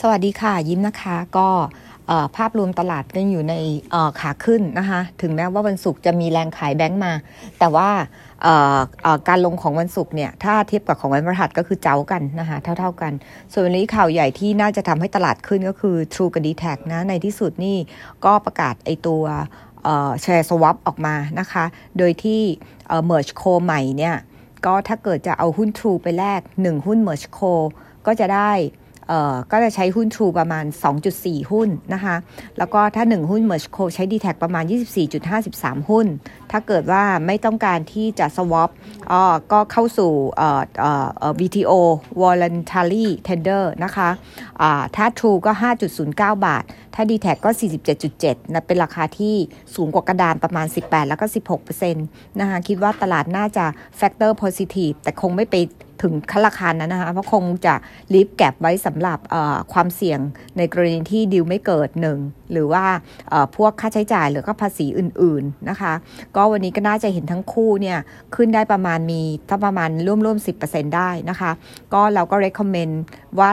สวัสดีค่ะ ยิ้มนะคะก็ภาพรวมตลาดยังอยู่ในขาขึ้นนะคะ ถึงแม้ว่าวันศุกร์จะมีแรงขายแบงก์มา แต่ว่าการลงของวันศุกร์เนี่ย ถ้าเทียบกับของวันพฤหัสก็คือเจ๊ากันนะคะ เท่าๆกัน ส่วนวันนี้ข่าวใหญ่ที่น่าจะทำให้ตลาดขึ้นก็คือ True กับ dtac นะ ในที่สุดนี่ก็ประกาศไอตัว share swap ออกมานะคะ โดยที่ Merge Co ใหม่เนี่ย ก็ถ้าเกิดจะเอาหุ้น True ไปแลก1 หุ้น Merge Co ก็จะได้ ก็จะใช้หุ้น True ประมาณ 2.4 หุ้นนะคะ แล้วก็ถ้า 1 หุ้น Merge Co ใช้ d t แทประมาณ 24.53 หุ้น ถ้าเกิดว่าไม่ต้องการที่จะ swap ก็เข้าสู่ VTO voluntary tender นะคะถ้า True ก็ 5.09 บาท ถ้า d t แทก็ 47.7นะเป็นราคาที่สูงกว่ากระดานประมาณ 18 แล้วก็ 16%นะคะ คิดว่าตลาดน่าจะ factor positive แต่คงไม่ไปถึงขั้นราคานั้นนะคะเพราะคงจะลิฟแก็บไว้สำหรับความเสี่ยงในกรณีที่ดิวไม่เกิดหนึ่งหรือว่าพวกค่าใช้จ่ายหรือก็ภาษีอื่นๆนะคะ ก็วันนี้ก็น่าจะเห็นทั้งคู่เนี่ยขึ้นได้ประมาณมีถ้าประมาณร่วมๆ10%ได้นะคะ ก็เราก็ recommend ว่า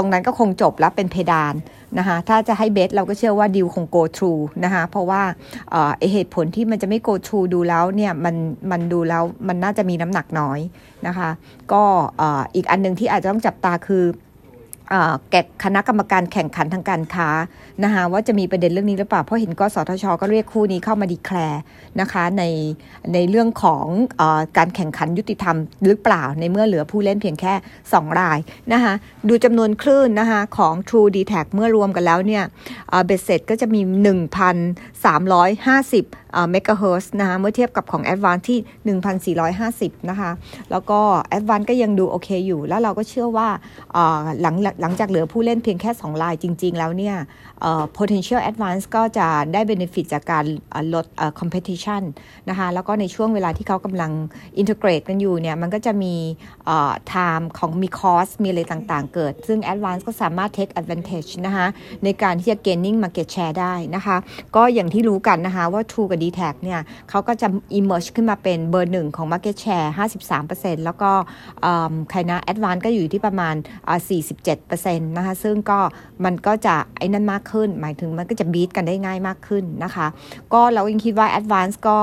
รงนั้นก็คงจบแล้วเป็นเพดานนะคะถ้าจะให้เบสเราก็เชื่อว่าดิวคง go through นะคะเพราะว่าเอเหตุผลที่มันจะไม่ go through ดูแล้วเนี่ยมันมันดูแล้วมันน่าจะมีน้ำหนักน้อยนะคะ ก็อีกอันนึงที่อาจจะต้องจับตาคือ แกคณะกรรมการแข่งขันทางการค้านะคะว่าจะมีประเด็นเรื่องนี้หรือเปล่า เพราะเห็นกสทช ก็เรียกคู่นี้เข้ามาดีแคลร์นะคะในในเรื่องของอการแข่งขันยุติธรรมหรือเปล่าในเมื่อเหลือผู้เล่นเพียงแค่ 2 รายนะคะดูจำนวนคลื่นนะคะของ True d t a c เมื่อรวมกันแล้วเนี่ยเบสเซ็ตก็จะมี 1,350เมกะเฮิรตซ์นะคะเมื่อเทียบกับของ a d v a n c e ที่ 1,450นะคะแล้วก็ a d v a n c e ก็ยังดูโอเคอยู่ แล้วเราก็เชื่อว่าหลังหลังจากเหลือผู้เล่นเพียงแค่ 2 รายจริง ๆ แล้วเนี่ย potential Advance ก็จะได้ benefit จากการลด competition นะคะ แล้วก็ในช่วงเวลาที่เขากำลัง integrate กันอยู่เนี่ย มันก็จะมี time ของมี cost มีอะไรต่างๆ เกิด ซึ่ง Advance ก็สามารถ take advantage นะคะ ในการที่จะ gaining market share ได้นะคะ ก็อย่างที่รู้กันนะคะ ว่า True กับ d t แทเนี่ยเขาก็จะ emerge ขึ้นมาเป็นเบอร์หนึ่งของ market share 53%แล้วก็ใครนะ advance ก็อยู่ที่ประมาณ47นะคะซึ่งก็มันก็จะไอ้นั่นมากขึ้น หมายถึงมันก็จะบีทกันได้ง่ายมากขึ้นนะคะ ก็เราเองคิดว่า advance ก็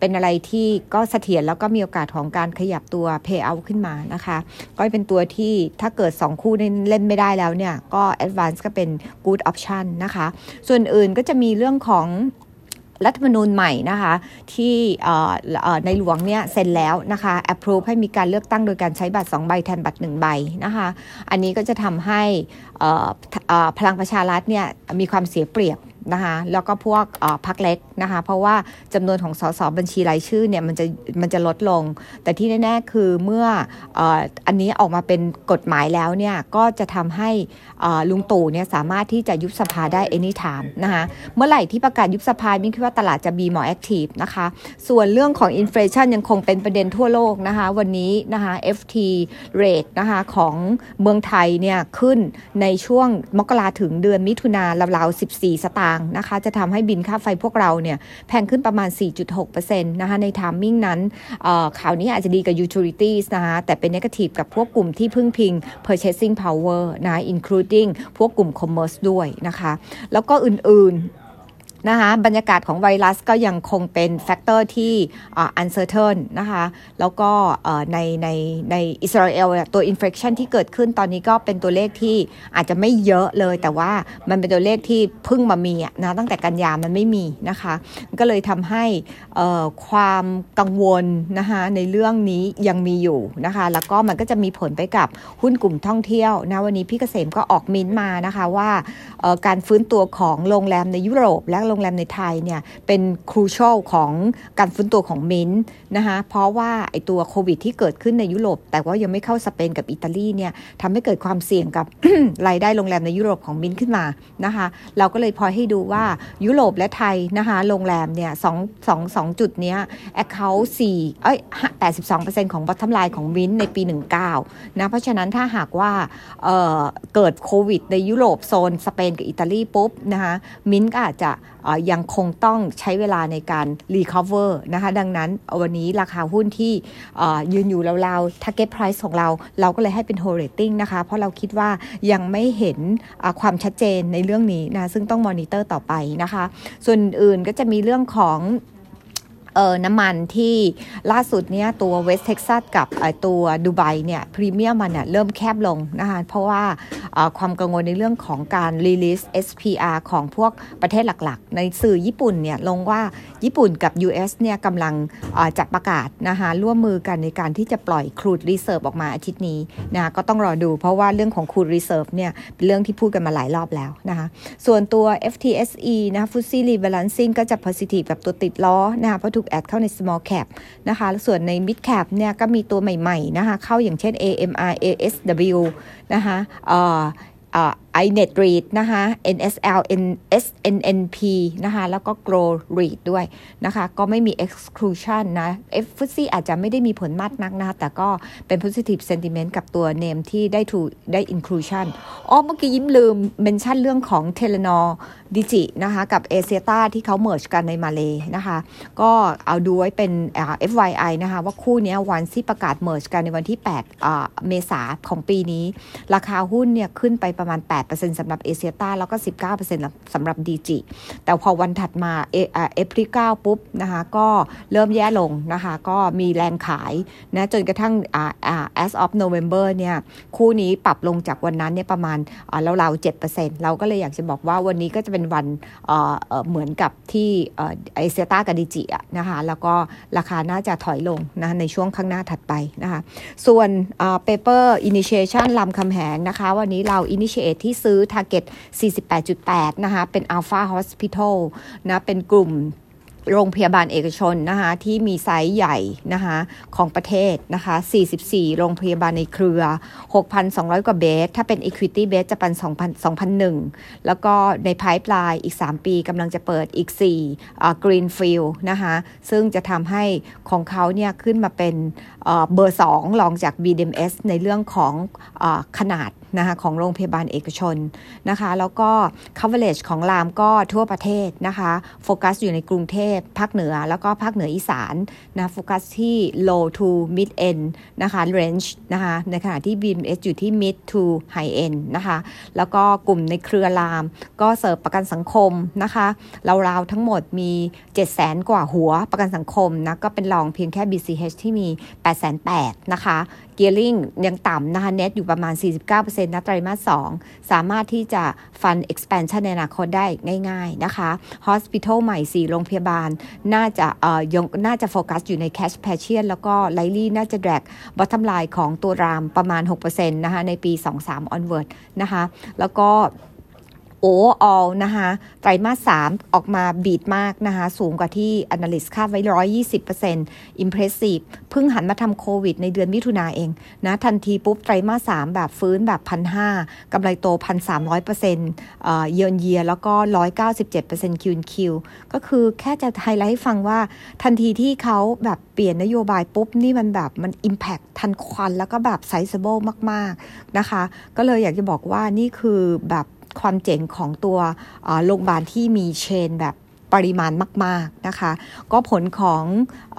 เป็นอะไรที่ก็เสถียรแล้วก็มีโอกาสของการขยับตัว pay out ขึ้นมานะคะ ก็เป็นตัวที่ถ้าเกิด 2 คู่เล่นไม่ได้แล้วเนี่ย ก็ advance ก็เป็น good option นะคะ ส่วนอื่นก็จะมีเรื่องของ รัฐธรรมนูญใหม่นะคะ ที่ในหลวงเนี่ยเซ็นแล้วนะคะ approve ให้มีการเลือกตั้งโดยการใช้บัตร 2 ใบแทนบัตร 1 ใบนะคะ อันนี้ก็จะทำให้พลังประชารัฐเนี่ยมีความเสียเปรียบ นะคะแล้วก็พวกพักเล็กนะคะเพราะว่าจำนวนของสสบัญชีรายชื่อเนี่ยมันจะมันจะลดลง แต่ที่แน่ๆคือเมื่ออันนี้ออกมาเป็นกฎหมายแล้วเนี่ยก็จะทำให้ลุงตู่เนี่ยสามารถที่จะยุบสภาได้ anytime นะคะเมื่อไหร่ที่ประกาศยุบสภายิ้มคิดว่าตลาดจะ be more active นะคะส่วนเรื่องของ inflation ยังคงเป็นประเด็นทั่วโลกนะคะวันนี้นะคะ FT rate นะคะของเมืองไทยเนี่ยขึ้นในช่วงมกราถึงเดือนมิถุนาราวๆ14 สตางค์นะคะจะทำให้บิลค่าไฟพวกเราเนี่ยแพงขึ้นประมาณ 4.6%นะคะใน timing นั้นข่าวนี้อาจจะดีกับ utilities นะคะแต่เป็น negative กับพวกกลุ่มที่พึ่งพิง purchasing power นะ including พวกกลุ่ม commerce ด้วยนะคะ แล้วก็อื่นๆ นะคะบรรยากาศของไวรัสก็ยังคงเป็น factor ที่ uncertain นะคะแล้วก็ในในในอิสราเอลตัว infection ที่เกิดขึ้นตอนนี้ก็เป็นตัวเลขที่อาจจะไม่เยอะเลย แต่ว่ามันเป็นตัวเลขที่เพิ่งมามีนะตั้งแต่กันยามันไม่มีนะคะก็เลยทำให้ความกังวลนะคะในเรื่องนี้ยังมีอยู่นะคะแล้วก็มันก็จะมีผลไปกับหุ้นกลุ่มท่องเที่ยวนะวันนี้พี่เกษมก็ออกมินมานะคะว่าการฟื้นตัวของโรงแรมในยุโรป และโรงแรมในไทยเนี่ยเป็นครูชัลของการฟื้นตัวของมินนะคะเพราะว่าไอตัวโควิดที่เกิดขึ้นในยุโรป แต่ว่ายังไม่เข้าสเปนกับอิตาลีเนี่ยทำให้เกิดความเสี่ยงกับรายได้โรงแรมในยุโรปของมินขึ้นมานะคะเราก็เลยพอให้ดูว่ายุโรปและไทยนะคะโรงแรมเนี่ยสองสองสองจุดเนี้ย account สี่เอ้ยแปดสิบสองเปอร์เซ็นต์ของ bottom line ของมินในปีหนึ่งเก้านะเพราะฉะนั้นถ้าหากว่าเกิดโควิดในยุโรปโซนสเปนกับอิตาลีปุ๊บนะคะมินก็อาจจะยังคงต้องใช้เวลาในการ recover นะคะดังนั้นวันนี้ราคาหุ้นที่ยืนอยู่ราวๆ target price ของเรา เราก็เลยให้เป็น hold rating นะคะเพราะเราคิดว่ายังไม่เห็นความชัดเจนในเรื่องนี้นะซึ่งต้องมอนิเตอร์ต่อไปนะคะ ส่วนอื่นก็จะมีเรื่องของ เออน้ำมันที่ล่าสุดเนี่ยตัวเวสเท็กซัสกับตัวดูไบเนี่ยพรีเมียมมันเนี่ยเริ่มแคบลงนะคะเพราะว่าความกังวลในเรื่องของการ release SPR ของพวกประเทศหลักๆ ในสื่อญี่ปุ่นเนี่ยลงว่าญี่ปุ่นกับ US เนี่ยกำลังจะประกาศนะคะร่วมมือกันในการที่จะปล่อย crude reserve ออกมาอาทิตย์นี้นะก็ต้องรอดูเพราะว่าเรื่องของ crude reserve เนี่ยเป็นเรื่องที่พูดกันมาหลายรอบแล้วนะคะส่วนตัว FTSE นะ FTSE rebalancing ก็จะ positive แบบตัวติดล้อนะคะเพราะถูก add เข้าใน small cap นะคะ ส่วนใน mid cap เนี่ยก็มีตัวใหม่ๆนะคะ เข้าอย่างเช่น AMR ASW นะคะเอ่อ iNet REIT นะคะ NSL SNNP นะคะแล้วก็ Grow REIT ด้วยนะคะก็ไม่มี exclusion นะ f f c อาจจะไม่ได้มีผลมากนักนะแต่ก็เป็น positive sentiment กับตัว name ที่ได้ถูได้ inclusion อ๋อเมื่อกี้ยิ้มลืม mention เรื่องของ Telenor ดิจินะคะกับเอเ i ตาที่เขาเมิร์ e กันในมาเลยนะคะก็เอาดูไว้เป็น FYI นะคะว่าคู่นี้วันที่ประกาศเมิร์ e กันในวันที่8เมษาของปีนี้ ราคาหุ้นเนี่ยขึ้นไปประมาณ 8สำหรับเอเชียต้แล้วก็ 19%สำหรับดีจิ แต่พอวันถัดมาเอเอพริก้าปุ๊บนะคะก็เริ่มแย่ลงนะคะก็มีแรงขายนะจนกระทั่งอ่าอ่า as of November เนี่ยคู่นี้ปรับลงจากวันนั้นเนี่ยประมาณเราๆ7%เรเราก็เลยอยากจะบอกว่าวันนี้ก็จะเป็นวันเหมือนกับที่เอเชียต้ากับดิจิอะนะคะแล้วก็ราคาน่าจะถอยลงนะในช่วงข้างหน้าถัดไปนะคะส่วน paper initiation รามคำแหงนะคะ วันนี้เรา initiate ที่ซื้อ Target 48.8 นะคะ เป็น Alpha Hospital นะ เป็นกลุ่ม โรงพยาบาลเอกชนนะคะที่มีไซส์ใหญ่นะคะของประเทศนะคะ 44 โรงพยาบาลในเครือ 6,200 กว่า bed ถ้าเป็น equity bed จะเป็น2,001แล้วก็ใน Pipeline อีก 3 ปีกำลังจะเปิดอีก4 Greenfield นะคะซึ่งจะทำให้ของเขาเนี่ยขึ้นมาเป็นเบอร์ 2 รองจาก BDMS ในเรื่องของอขนาดนะคะของโรงพยาบาลเอกชนนะคะแล้วก็ coverage ของรามก็ทั่วประเทศนะคะโฟกัสอยู่ในกรุงเทพภาคเหนือ แล้วก็ภาคเหนืออีสานนะโฟกัสที่ low to mid end นะคะ range นะคะในขณะที่ BMS อยู่ที่ mid to high end นะคะแล้วก็กลุ่มในเครือราม ก็เสิร์ฟประกันสังคมนะคะราวๆทั้งหมดมี 7 0 0 0 0กว่าหัวประกันสังคมนะก็เป็นรองเพียงแค่ BCH ที่มี 8 8 0 0 0นะคะเกียร์ลิงยังต่ำนะคะเน็ตอยู่ประมาณ 49%นะไตรมาส2สามารถที่จะฟัน expansion ในอนาคตได้ง่าย ๆ นะคะ hospital ใหม่ 4 โรงพยาบาล น่าจะเอ่อยงน่าจะโฟกัสอยู่ใน cash p a t i e n แล้วก็ไลลี่น่าจะแดก bottom line ของตัวรามประมาณ 6%นะคะในปี 23 onward นะคะ แล้วก็ โอออลนะคะไตรมาส 3 ออกมาบีดมากนะคะสูงกว่าที่ Analyst คาดไว้ 120% Impressive เพิ่งหันมาทำโควิดในเดือนมิถุนาเองนะทันทีปุ๊บ ไตรมาส 3 แบบฟื้นแบบ 1,500กำไรโต 1,300%เอ่อเยือนเยียแล้วก็ 197%คิวคิวก็คือแค่จะไฮไลท์ให้ฟังว่าทันทีที่เขาแบบเปลี่ยนนโยบายปุ๊บ นี่มันแบบมัน Impact ทันควันแล้วก็แบบ Sizable มาก ๆ นะคะ ก็เลยอยากจะบอกว่านี่คือแบบ ความเจ๋งของตัวโรงพยาบาลที่มีเชนแบบ ปริมาณมาก ๆ นะคะ ก็ผลของ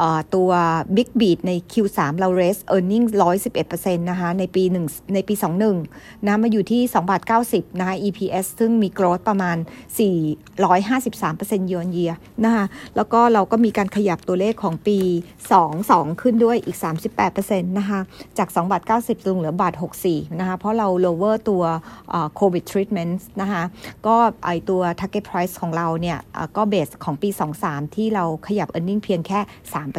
อตัว Big Beat ใน Q3 เรา raise earning 111%นะคะในปี1ในปี 21 นะมาอยู่ที่ 2 บาท 90 นะคะ EPS ซึ่งมี growth ประมาณ 453% year on year นะคะแล้วก็เราก็มีการขยับตัวเลขของปี 22 ขึ้นด้วยอีก 38%นะคะจาก 2 บาท 90ลงเหลือบาท 64 นะคะเพราะเรา lower ตัว COVID treatment นะคะก็ไอตัว target price ของเราเนี่ยก็เบสของปี 23 ที่เราขยับ e a r n i n g เพียงแค่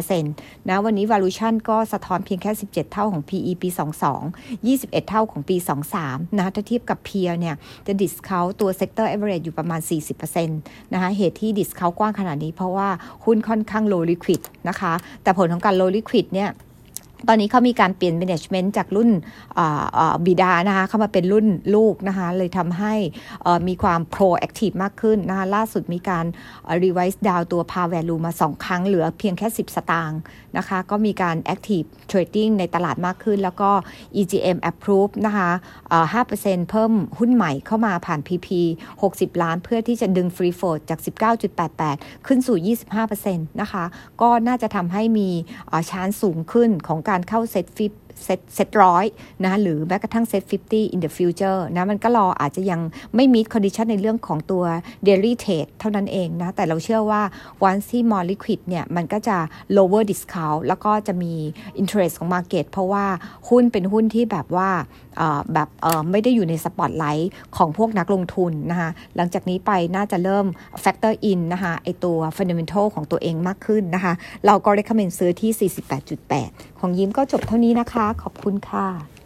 3%นะวันนี้ valuation ก็สะท้อนเพียงแค่ 17 เท่าของ PE ปี 22 21 เท่าของปี 23 นะถ้าเทียบกับ peer เนี่ยจะ discount ตัว sector average อยู่ประมาณ 40%นะคะเหตุที่ discount กว้างขนาดนี้เพราะว่าหุ้นค่อนข้าง low liquid นะคะ แต่ผลของการ low liquid เนี่ย ตอนนี้เขามีการเปลี่ยน management จากรุ่นบิดานะคะเข้ามาเป็นรุ่นลูกนะคะเลยทำให้มีความ proactive มากขึ้นนะคะล่าสุดมีการ revise down ตัว par value มา 2 ครั้งเหลือเพียงแค่ 10 สตางค์นะคะก็มีการ active trading ในตลาดมากขึ้น แล้วก็ EGM approve นะคะ5%เพิ่มหุ้นใหม่เข้ามาผ่าน PP 60 ล้านเพื่อที่จะดึง free float จาก 19.88 ขึ้นสู่ 25%นะคะก็น่าจะทำให้มี chance สูงขึ้นของการเข้า SET fifty SET ร้อยนะหรือแม้กระทั่ง SET50 in the future นะมันก็รออาจจะยังไม่ meet condition ในเรื่องของตัว daily trade เท่านั้นเองนะ แต่เราเชื่อว่า once ที่ more liquid เนี่ย มันก็จะ lower discount แล้วก็จะมี interest ของ market เพราะว่าหุ้นเป็นหุ้นที่แบบว่า แบบไม่ได้อยู่ในสปอตไลท์ของพวกนักลงทุนนะคะหลังจากนี้ไปน่าจะเริ่ม factor in นะคะไอตัว fundamental ของตัวเองมากขึ้นนะคะ เราก็ recommend ซื้อที่ 48.8 ของยิ้มก็จบเท่านี้นะคะ ขอบคุณค่ะ